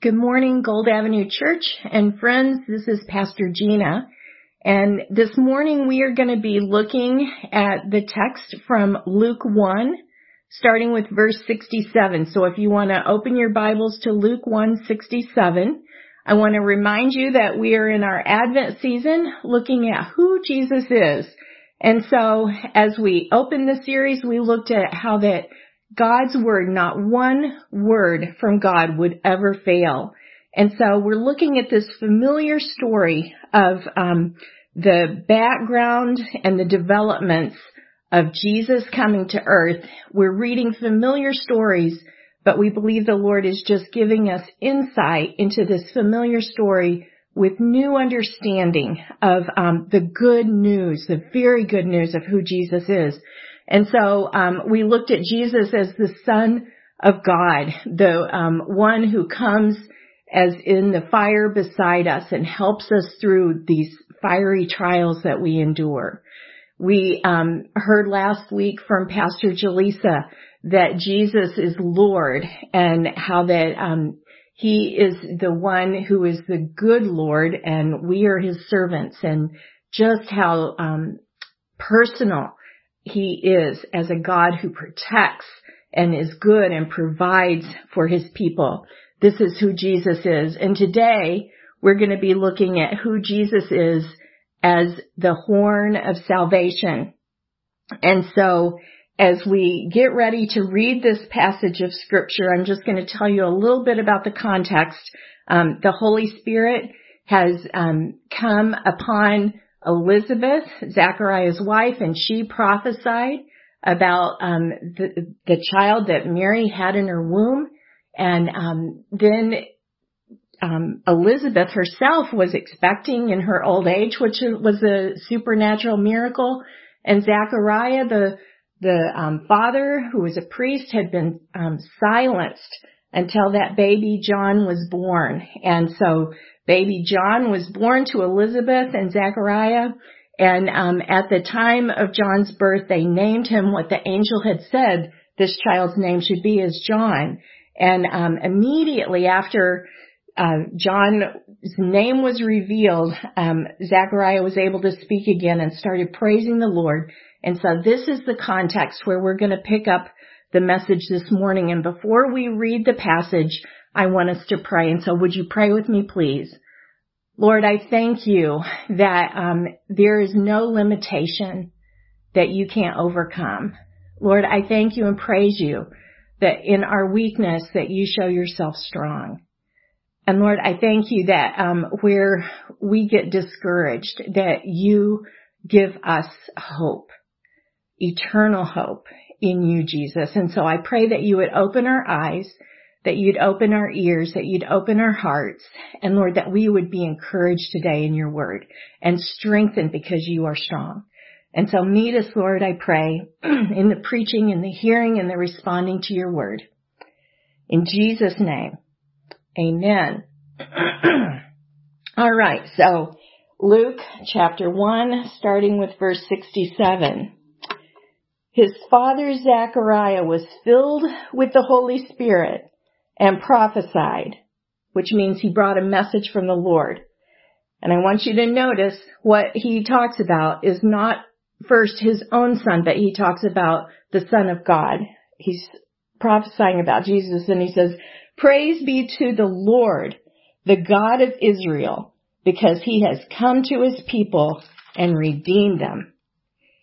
Good morning, Gold Avenue Church and friends. This is Pastor Gina. And this morning we are going to be looking at the text from Luke 1, starting with verse 67. So if you want to open your Bibles to Luke 1, 67, I want to remind you that we are in our Advent season looking at who Jesus is. And so as we open the series, we looked at how that God's word, not one word from God would ever fail. And so we're looking at this familiar story of um, the background and the developments of Jesus coming to earth. We're reading familiar stories, but we believe the Lord is just giving us insight into this familiar story with new understanding of um, the good news, the very good news of who Jesus is. And so um, we looked at Jesus as the Son of God, the um, one who comes as in the fire beside us and helps us through these fiery trials that we endure. We um, heard last week from Pastor Jaleesa that Jesus is Lord and how that um, he is the one who is the good Lord and we are his servants and just how um, personal he is as a God who protects and is good and provides for his people. This is who Jesus is. And today we're going to be looking at who Jesus is as the horn of salvation. And so as we get ready to read this passage of scripture, I'm just going to tell you a little bit about the context. Um, the Holy Spirit has um, come upon Elizabeth, Zachariah's wife, and she prophesied about um, the, the child that Mary had in her womb. And um, then um, Elizabeth herself was expecting in her old age, which was a supernatural miracle. And Zachariah, the the um, father, who was a priest, had been um, silenced until that baby John was born. And so baby John was born to Elizabeth and Zachariah. And um, at the time of John's birth, they named him what the angel had said this child's name should be is John. And um, immediately after uh, John's name was revealed, um, Zachariah was able to speak again and started praising the Lord. And so this is the context where we're going to pick up the message this morning. And before we read the passage, I want us to pray. And so would you pray with me, please? Lord, I thank you that um, there is no limitation that you can't overcome. Lord, I thank you and praise you that in our weakness that you show yourself strong. And Lord, I thank you that um, where we get discouraged, that you give us hope, eternal hope in you, Jesus. And so I pray that you would open our eyes, that you'd open our ears, that you'd open our hearts, and Lord, that we would be encouraged today in your word and strengthened because you are strong. And so meet us, Lord, I pray, in the preaching and the hearing and the responding to your word. In Jesus' name, amen. All right, so Luke chapter 1, starting with verse 67. His father Zechariah was filled with the Holy Spirit and prophesied, which means he brought a message from the Lord. And I want you to notice what he talks about is not first his own son, but he talks about the son of God. He's prophesying about Jesus and he says, praise be to the Lord, the God of Israel, because he has come to his people and redeemed them.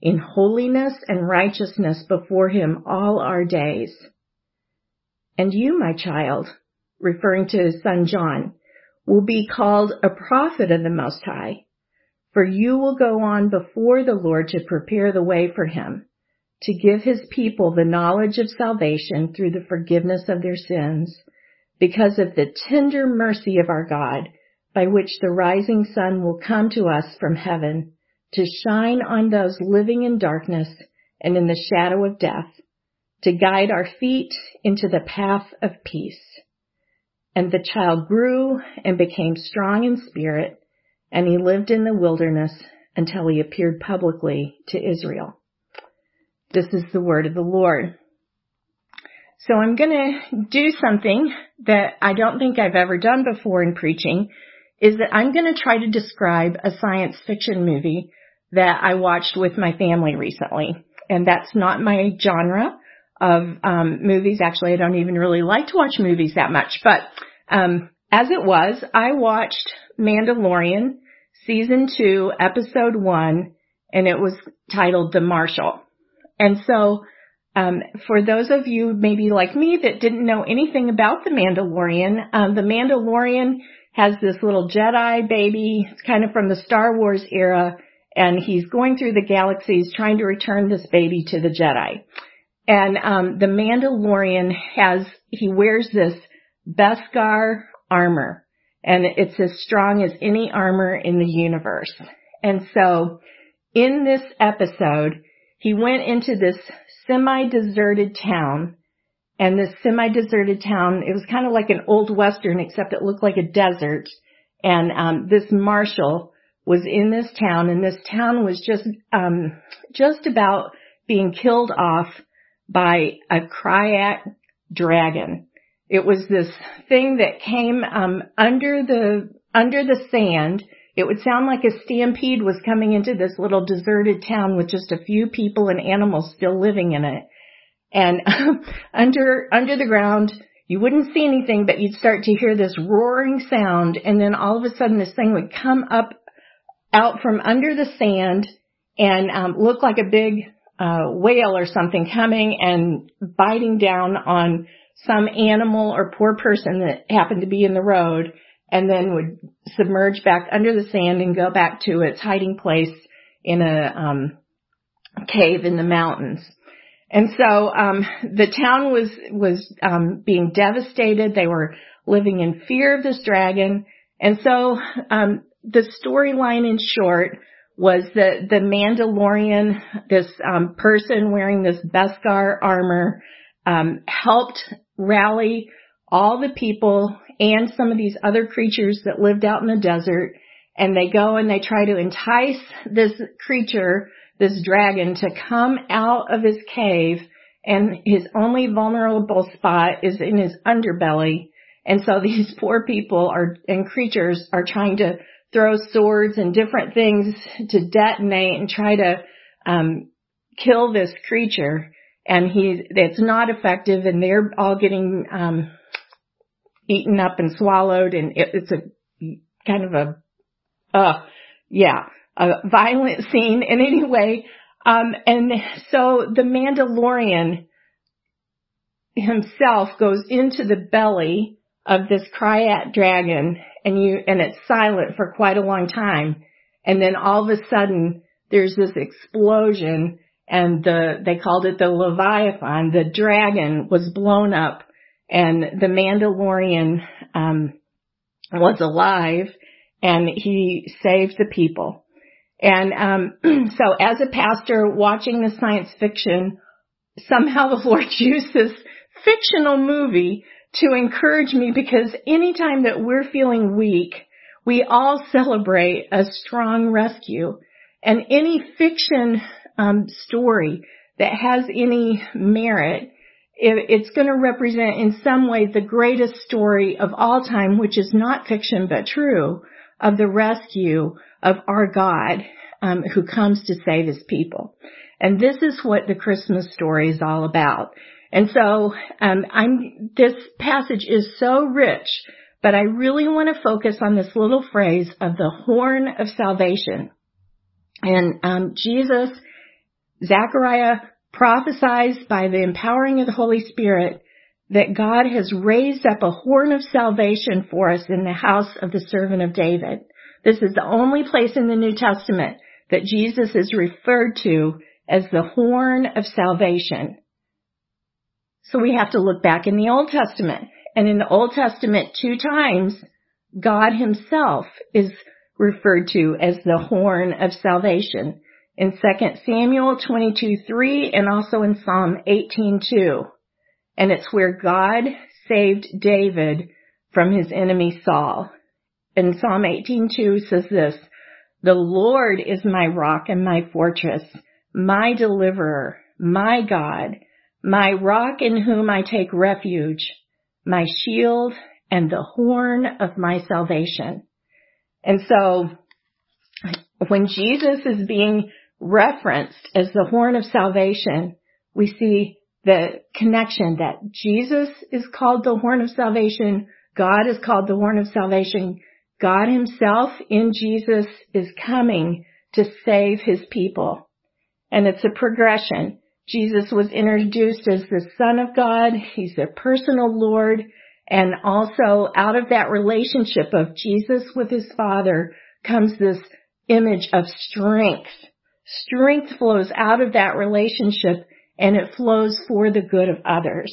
in holiness and righteousness before him all our days. And you, my child, referring to his son John, will be called a prophet of the Most High, for you will go on before the Lord to prepare the way for him, to give his people the knowledge of salvation through the forgiveness of their sins, because of the tender mercy of our God, by which the rising sun will come to us from heaven to shine on those living in darkness and in the shadow of death, to guide our feet into the path of peace. And the child grew and became strong in spirit, and he lived in the wilderness until he appeared publicly to Israel. This is the word of the Lord. So I'm going to do something that I don't think I've ever done before in preaching is that I'm going to try to describe a science fiction movie that I watched with my family recently. And that's not my genre of um, movies. Actually, I don't even really like to watch movies that much. But um, as it was, I watched Mandalorian season two, episode one, and it was titled The Marshal. And so um, for those of you maybe like me that didn't know anything about the Mandalorian, um, the Mandalorian has this little Jedi baby. It's kind of from the Star Wars era, and he's going through the galaxies trying to return this baby to the Jedi. And um, the Mandalorian has he wears this Beskar armor, and it's as strong as any armor in the universe. And so, in this episode, he went into this semi-deserted town. And this semi-deserted town, it was kind of like an old western, except it looked like a desert. And um, this marshal was in this town, and this town was just um, just about being killed off by a krayt dragon. It was this thing that came um, under the under the sand it would sound like a stampede was coming into this little deserted town with just a few people and animals still living in it. And under, under the ground, you wouldn't see anything, but you'd start to hear this roaring sound and then all of a sudden this thing would come up out from under the sand and um, look like a big uh, whale or something coming and biting down on some animal or poor person that happened to be in the road and then would submerge back under the sand and go back to its hiding place in a um, cave in the mountains. And so um, the town was was um, being devastated. They were living in fear of this dragon. And so um, the storyline, in short, was that the Mandalorian, this um, person wearing this Beskar armor, um, helped rally all the people and some of these other creatures that lived out in the desert and they go and they try to entice this creature, this dragon to come out of his cave and his only vulnerable spot is in his underbelly. And so these poor people are, and creatures are trying to throw swords and different things to detonate and try to, um, kill this creature. And he, it's not effective and they're all getting, um, eaten up and swallowed and it, it's a kind of a, uh, yeah, a violent scene in any way. Um, and so the Mandalorian himself goes into the belly of this krayt dragon and you, and it's silent for quite a long time. And then all of a sudden there's this explosion and the, they called it the Leviathan, the dragon was blown up and the Mandalorian um, was alive, and he saved the people. And um, so, as a pastor watching the science fiction, somehow the Lord used this fictional movie to encourage me because anytime that we're feeling weak, we all celebrate a strong rescue. And any fiction um, story that has any merit it, it's going to represent in some way the greatest story of all time, which is not fiction but true, of the rescue of our God um, who comes to save his people. And this is what the Christmas story is all about. And so um, I'm this passage is so rich, but I really want to focus on this little phrase of the horn of salvation. And um, Jesus, Zechariah prophesies by the empowering of the Holy Spirit that God has raised up a horn of salvation for us in the house of the servant of David. This is the only place in the New Testament that Jesus is referred to as the horn of salvation. So we have to look back in the Old Testament And in the Old Testament, two times, God himself is referred to as the horn of salvation. In 2 Samuel 22:3 and also in Psalm 18:2. And it's where God saved David from his enemy Saul. And Psalm 18:2 says this, "The Lord is my rock and my fortress, my deliverer, my God, my rock in whom I take refuge, my shield and the horn of my salvation." And so when Jesus is being referenced as the horn of salvation, we see the connection that Jesus is called the horn of salvation. God is called the horn of salvation. God himself in Jesus is coming to save his people. And it's a progression. Jesus was introduced as the son of God. He's a personal Lord. And also out of that relationship of Jesus with his father comes this image of strength. Strength flows out of that relationship and it flows for the good of others.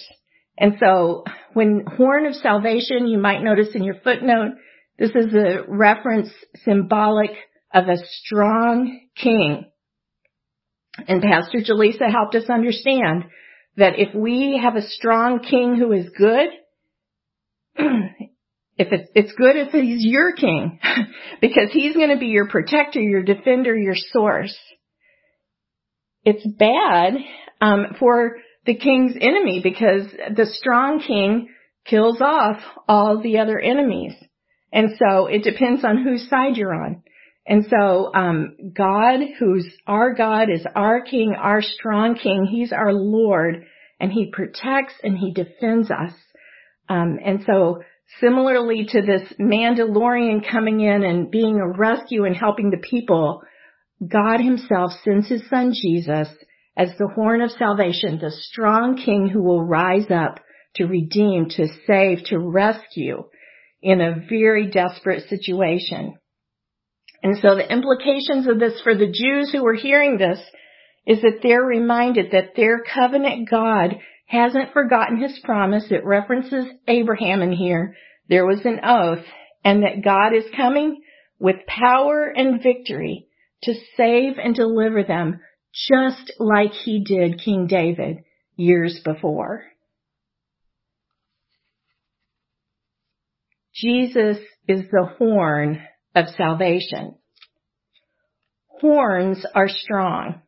And so when horn of salvation, you might notice in your footnote, this is a reference symbolic of a strong king. And Pastor Jaleesa helped us understand that if we have a strong king who is good, if it's, it's good if he's your king, because he's going to be your protector, your defender, your source. It's bad um, for the king's enemy because the strong king kills off all the other enemies. And so it depends on whose side you're on. And so um, God, who's our God, is our King, our strong King. He's our Lord, and He protects and He defends us. Um, and so similarly to this Mandalorian coming in and being a rescue and helping the people, God Himself sends His Son Jesus as the horn of salvation, the strong King who will rise up to redeem, to save, to rescue in a very desperate situation. And so the implications of this for the Jews who were hearing this is that they're reminded that their covenant God hasn't forgotten his promise. It references Abraham in here. There was an oath and that God is coming with power and victory to save and deliver them just like he did King David years before. Jesus is the horn of salvation. Horns are strong.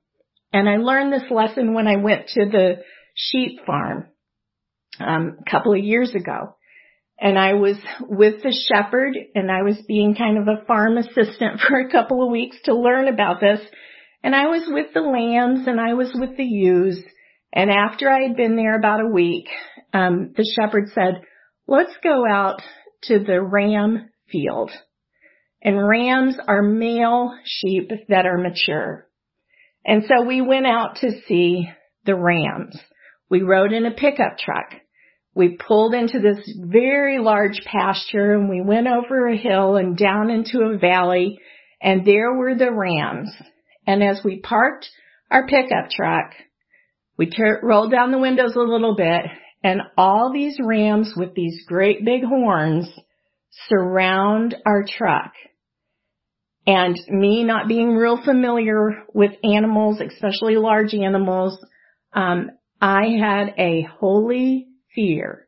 And I learned this lesson when I went to the sheep farm um, a couple of years ago. And I was with the shepherd and I was being kind of a farm assistant for a couple of weeks to learn about this. And I was with the lambs and I was with the ewes. And after I had been there about a week, um, the shepherd said, let's go out to the ram field. And rams are male sheep that are mature. And so we went out to see the rams. We rode in a pickup truck. We pulled into this very large pasture and we went over a hill and down into a valley and there were the rams. And as we parked our pickup truck, we ter- rolled down the windows a little bit and all these rams with these great big horns surround our truck. And me not being real familiar with animals, especially large animals, um, I had a holy fear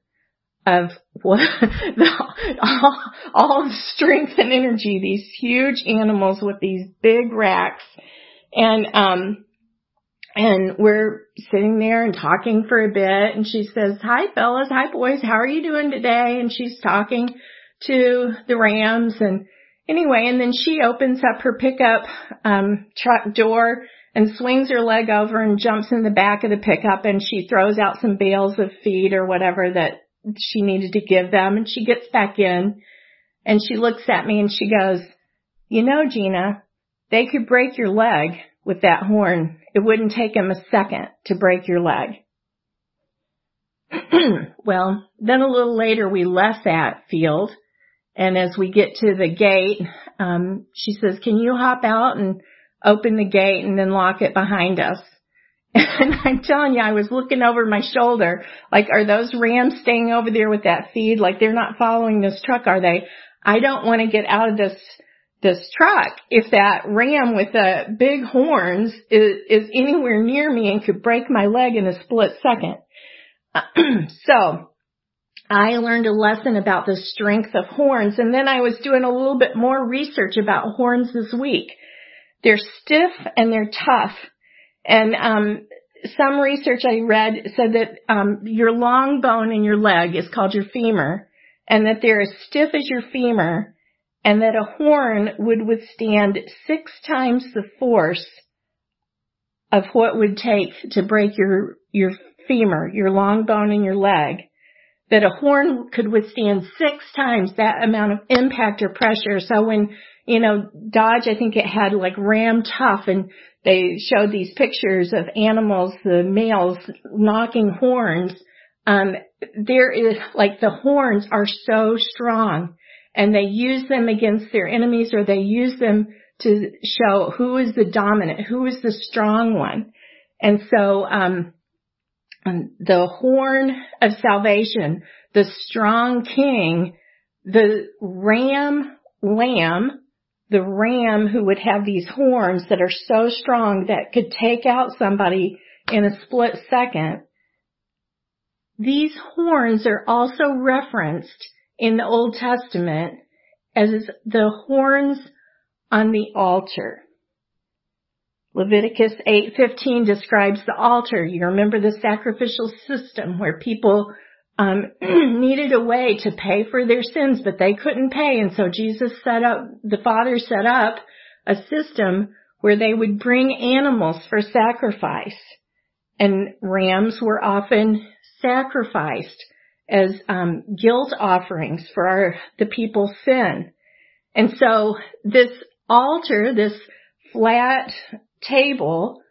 of what the, all, all the strength and energy, these huge animals with these big racks. And, um, and we're sitting there and talking for a bit and she says, hi fellas, hi boys, how are you doing today? And she's talking to the Rams and anyway, and then she opens up her pickup, um, truck door and swings her leg over and jumps in the back of the pickup and she throws out some bales of feed or whatever that she needed to give them and she gets back in and she looks at me and she goes, you know, Gina, they could break your leg with that horn. It wouldn't take them a second to break your leg. well, then a little later we left that field and as we get to the gate, um, she says, can you hop out and open the gate and then lock it behind us. And I'm telling you, I was looking over my shoulder, like, are those rams staying over there with that feed? Like, they're not following this truck, are they? I don't want to get out of this, this truck if that ram with the big horns is, is anywhere near me and could break my leg in a split second. so, I learned a lesson about the strength of horns and then I was doing a little bit more research about horns this week. They're stiff and they're tough. And um, some research I read said that um, your long bone in your leg is called your femur, and that they're as stiff as your femur, and that a horn would withstand six times the force of what would take to break your your femur, your long bone in your leg that a horn could withstand six times that amount of impact or pressure. So when, you know, Dodge, I think it had like ram tough and they showed these pictures of animals, the males knocking horns. Um, there is like the horns are so strong and they use them against their enemies or they use them to show who is the dominant, who is the strong one. And so, um, the horn of salvation, the strong king, the ram lamb, the ram who would have these horns that are so strong that could take out somebody in a split second. These horns are also referenced in the Old Testament as the horns on the altar. Leviticus 8:15 describes the altar. You remember the sacrificial system where people um, needed a way to pay for their sins, but they couldn't pay, and so Jesus set up, the Father set up a system where they would bring animals for sacrifice, and rams were often sacrificed as um, guilt offerings for our, the people's sin. And so this altar, this flat table,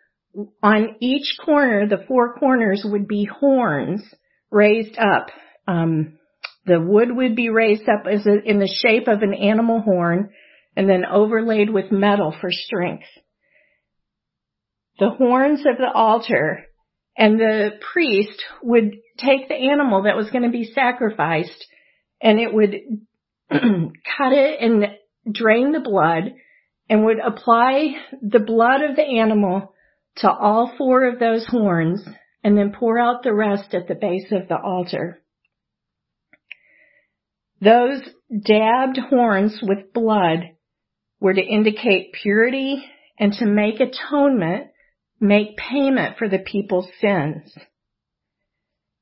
on each corner, the four corners would be horns raised up. Um, the wood would be raised up as a, in the shape of an animal horn and then overlaid with metal for strength. The horns of the altar and the priest would take the animal that was going to be sacrificed and it would cut it and drain the blood and would apply the blood of the animal to all four of those horns and then pour out the rest at the base of the altar. Those dabbed horns with blood were to indicate purity and to make atonement, make payment for the people's sins.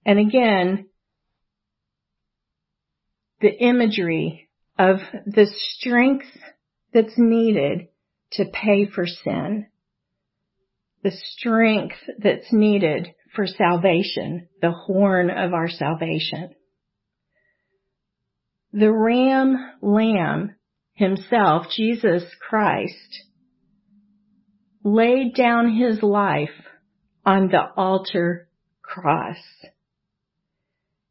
And again, the imagery of the strength that's needed to pay for sin. The strength that's needed for salvation, the horn of our salvation. The ram lamb himself, Jesus Christ, laid down his life on the altar cross.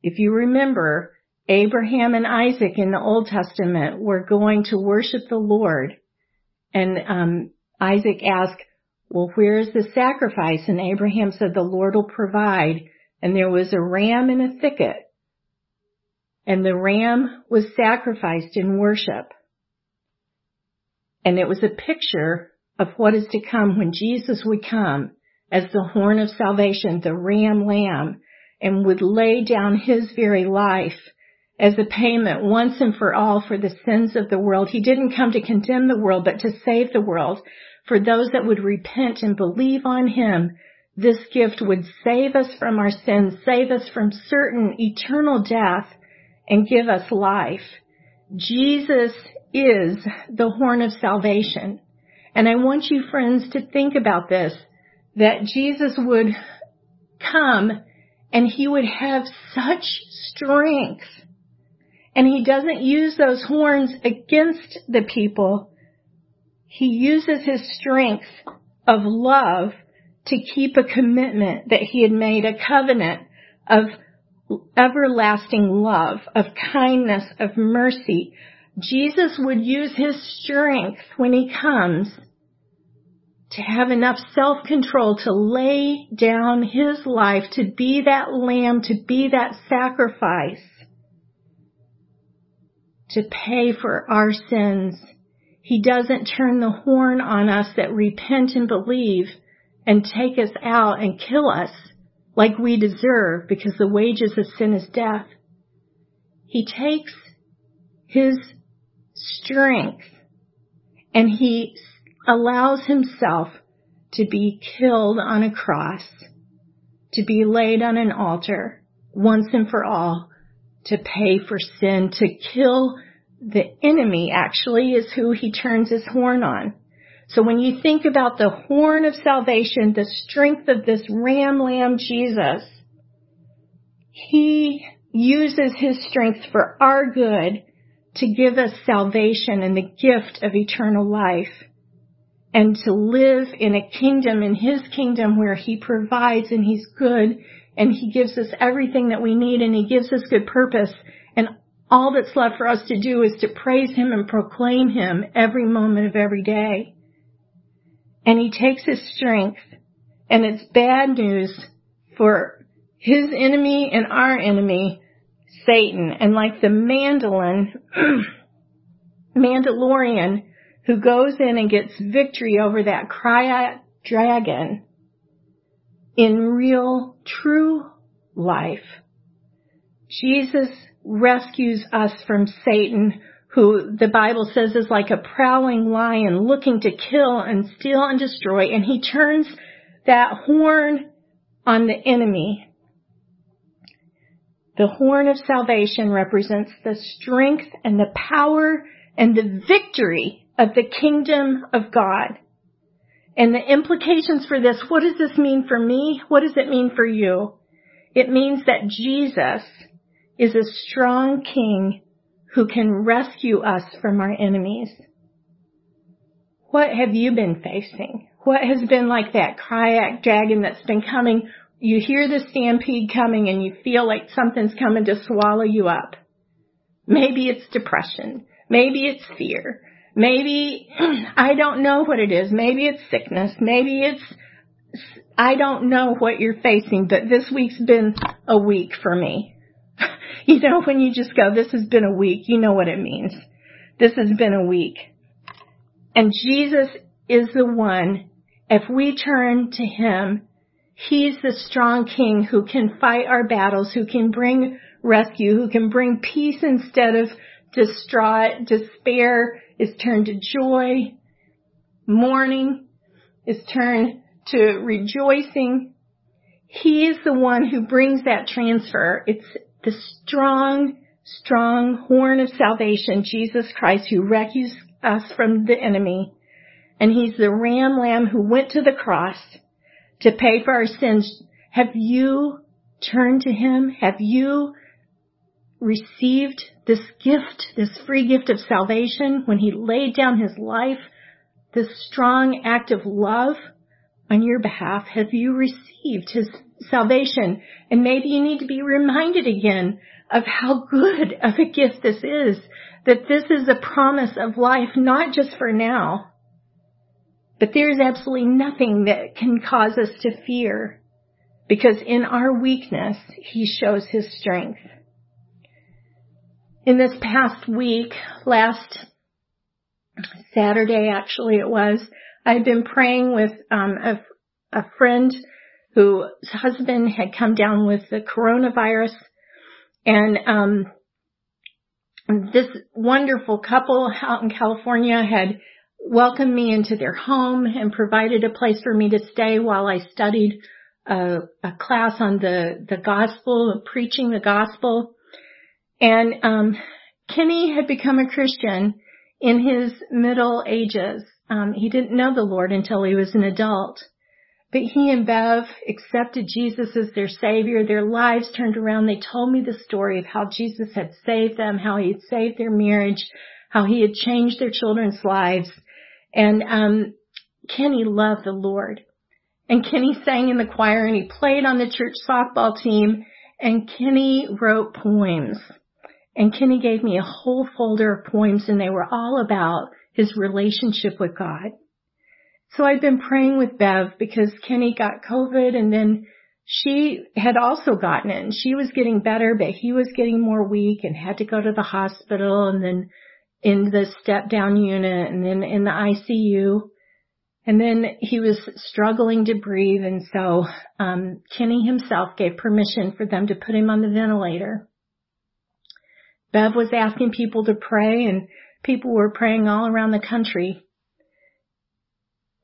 If you remember, Abraham and Isaac in the Old Testament were going to worship the Lord. And um, Isaac asked, well, where's the sacrifice? And Abraham said, the Lord will provide. And there was a ram in a thicket. And the ram was sacrificed in worship. And it was a picture of what is to come when Jesus would come as the horn of salvation, the ram lamb, and would lay down his very life as a payment once and for all for the sins of the world. He didn't come to condemn the world, but to save the world. For those that would repent and believe on Him, this gift would save us from our sins, save us from certain eternal death, and give us life. Jesus is the horn of salvation. And I want you friends to think about this, that Jesus would come and he would have such strength and he doesn't use those horns against the people. He uses his strength of love to keep a commitment that he had made, a covenant of everlasting love, of kindness, of mercy. Jesus would use his strength when he comes to have enough self-control to lay down his life, to be that lamb, to be that sacrifice, to pay for our sins. He doesn't turn the horn on us that repent and believe and take us out and kill us like we deserve because the wages of sin is death. He takes his strength and he allows himself to be killed on a cross, to be laid on an altar once and for all, to pay for sin, to kill the enemy actually is who he turns his horn on. So when you think about the horn of salvation, the strength of this ram lamb Jesus, he uses his strength for our good to give us salvation and the gift of eternal life and to live in a kingdom, in his kingdom where he provides and he's good and he gives us everything that we need and he gives us good purpose. And all that's left for us to do is to praise him and proclaim him every moment of every day. And he takes his strength and it's bad news for his enemy and our enemy, Satan. And like the mandolin, Mandalorian, who goes in and gets victory over that Krayt dragon in real, true life. Jesus rescues us from Satan, who the Bible says is like a prowling lion looking to kill and steal and destroy, and he turns that horn on the enemy. The horn of salvation represents the strength and the power and the victory of the kingdom of God. And the implications for this, what does this mean for me? What does it mean for you? It means that Jesus is a strong king who can rescue us from our enemies. What have you been facing? What has been like that Krayt dragon that's been coming? You hear the stampede coming and you feel like something's coming to swallow you up. Maybe it's depression. Maybe it's fear. Maybe, I don't know what it is. Maybe it's sickness. Maybe it's, I don't know what you're facing, but this week's been a week for me. you know, when you just go, this has been a week, you know what it means. This has been a week. And Jesus is the one, if we turn to Him, He's the strong King who can fight our battles, who can bring rescue, who can bring peace instead of distraught, despair, is turned to joy. Mourning is turned to rejoicing. He is the one who brings that transfer. It's the strong, strong horn of salvation, Jesus Christ, who rescues us from the enemy. And he's the ram lamb who went to the cross to pay for our sins. Have you turned to him? Have you received this gift, this free gift of salvation, when he laid down his life, this strong act of love on your behalf, have you received his salvation? And maybe you need to be reminded again of how good of a gift this is, that this is a promise of life, not just for now, but there's absolutely nothing that can cause us to fear because in our weakness, he shows his strength in this past week, last Saturday actually it was, I'd been praying with um, a, a friend whose husband had come down with the coronavirus and um, this wonderful couple out in California had welcomed me into their home and provided a place for me to stay while I studied a, a class on the, the gospel, preaching the gospel. And um, Kenny had become a Christian in his middle ages. Um, he didn't know the Lord until he was an adult. But he and Bev accepted Jesus as their savior. Their lives turned around. They told me the story of how Jesus had saved them, how he had saved their marriage, how he had changed their children's lives. And um, Kenny loved the Lord. And Kenny sang in the choir and he played on the church softball team and Kenny wrote poems. And Kenny gave me a whole folder of poems and they were all about his relationship with God. So I'd been praying with Bev because Kenny got COVID and then she had also gotten it and she was getting better, but he was getting more weak and had to go to the hospital and then in the step down unit and then in the ICU. And then he was struggling to breathe and so, um, Kenny himself gave permission for them to put him on the ventilator. Bev was asking people to pray and people were praying all around the country.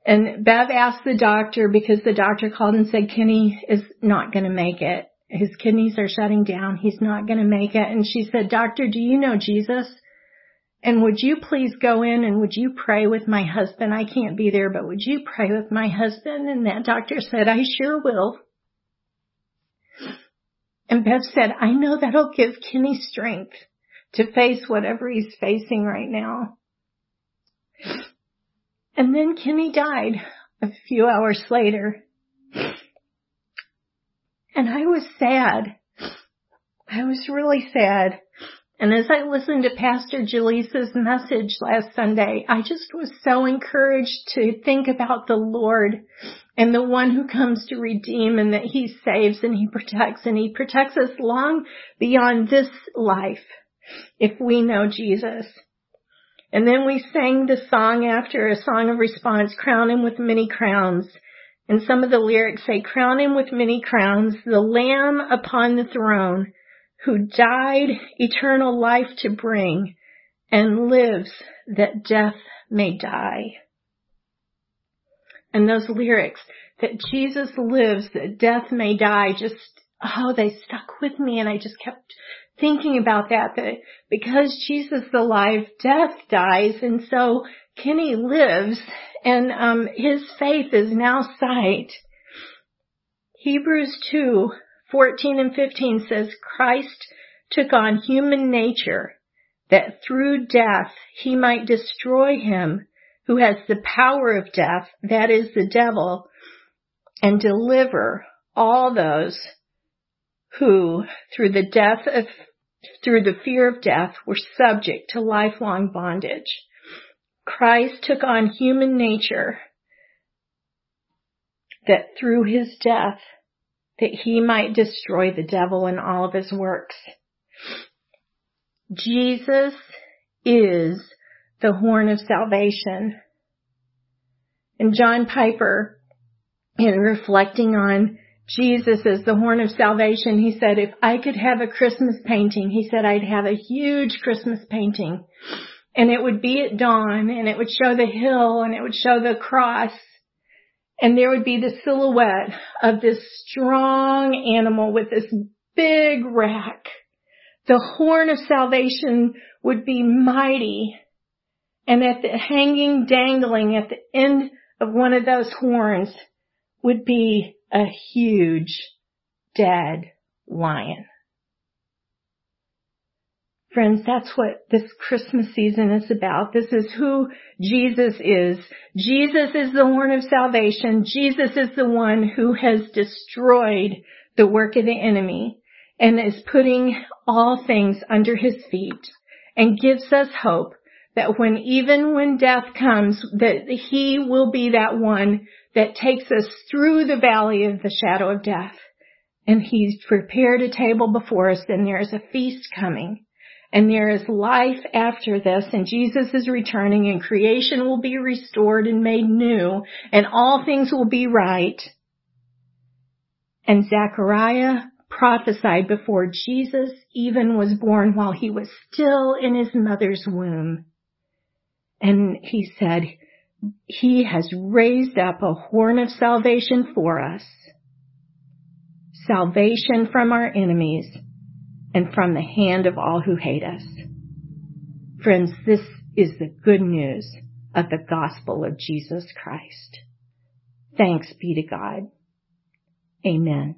And Bev asked the doctor because the doctor called and said Kenny is not going to make it. His kidneys are shutting down. He's not going to make it. And she said, doctor, do you know Jesus? And would you please go in and would you pray with my husband? I can't be there, but would you pray with my husband? And that doctor said, I sure will. And Bev said, I know that'll give Kenny strength to face whatever he's facing right now. And then Kenny died a few hours later. And I was sad. I was really sad. And as I listened to Pastor Jaleesa's message last Sunday, I just was so encouraged to think about the Lord and the one who comes to redeem and that he saves and he protects and he protects us long beyond this life if we know Jesus. And then we sang the song after a song of response, crown him with many crowns. And some of the lyrics say, crown him with many crowns, the lamb upon the throne who died eternal life to bring and lives that death may die. And those lyrics that Jesus lives that death may die just, oh, they stuck with me and I just kept thinking about that, that because Jesus is alive, death dies and so Kenny lives and um, his faith is now sight. Hebrews 2 14 and 15 says Christ took on human nature that through death he might destroy him who has the power of death, that is the devil, and deliver all those who through the death of, through the fear of death were subject to lifelong bondage. Christ took on human nature that through his death that he might destroy the devil and all of his works. Jesus is the horn of salvation. And John Piper, in reflecting on Jesus as the horn of salvation, he said, if I could have a Christmas painting, he said I'd have a huge Christmas painting. And it would be at dawn and it would show the hill and it would show the cross and there would be the silhouette of this strong animal with this big rack. The horn of salvation would be mighty. And at the hanging, dangling at the end of one of those horns would be a huge dead lion. Friends, that's what this Christmas season is about. This is who Jesus is. Jesus is the horn of salvation. Jesus is the one who has destroyed the work of the enemy and is putting all things under his feet and gives us hope that when even when death comes that he will be that one that takes us through the valley of the shadow of death and he's prepared a table before us and there is a feast coming and there is life after this and Jesus is returning and creation will be restored and made new and all things will be right. And Zechariah prophesied before Jesus even was born while he was still in his mother's womb. And he said, he has raised up a horn of salvation for us. Salvation from our enemies and from the hand of all who hate us. Friends, this is the good news of the gospel of Jesus Christ. Thanks be to God. Amen.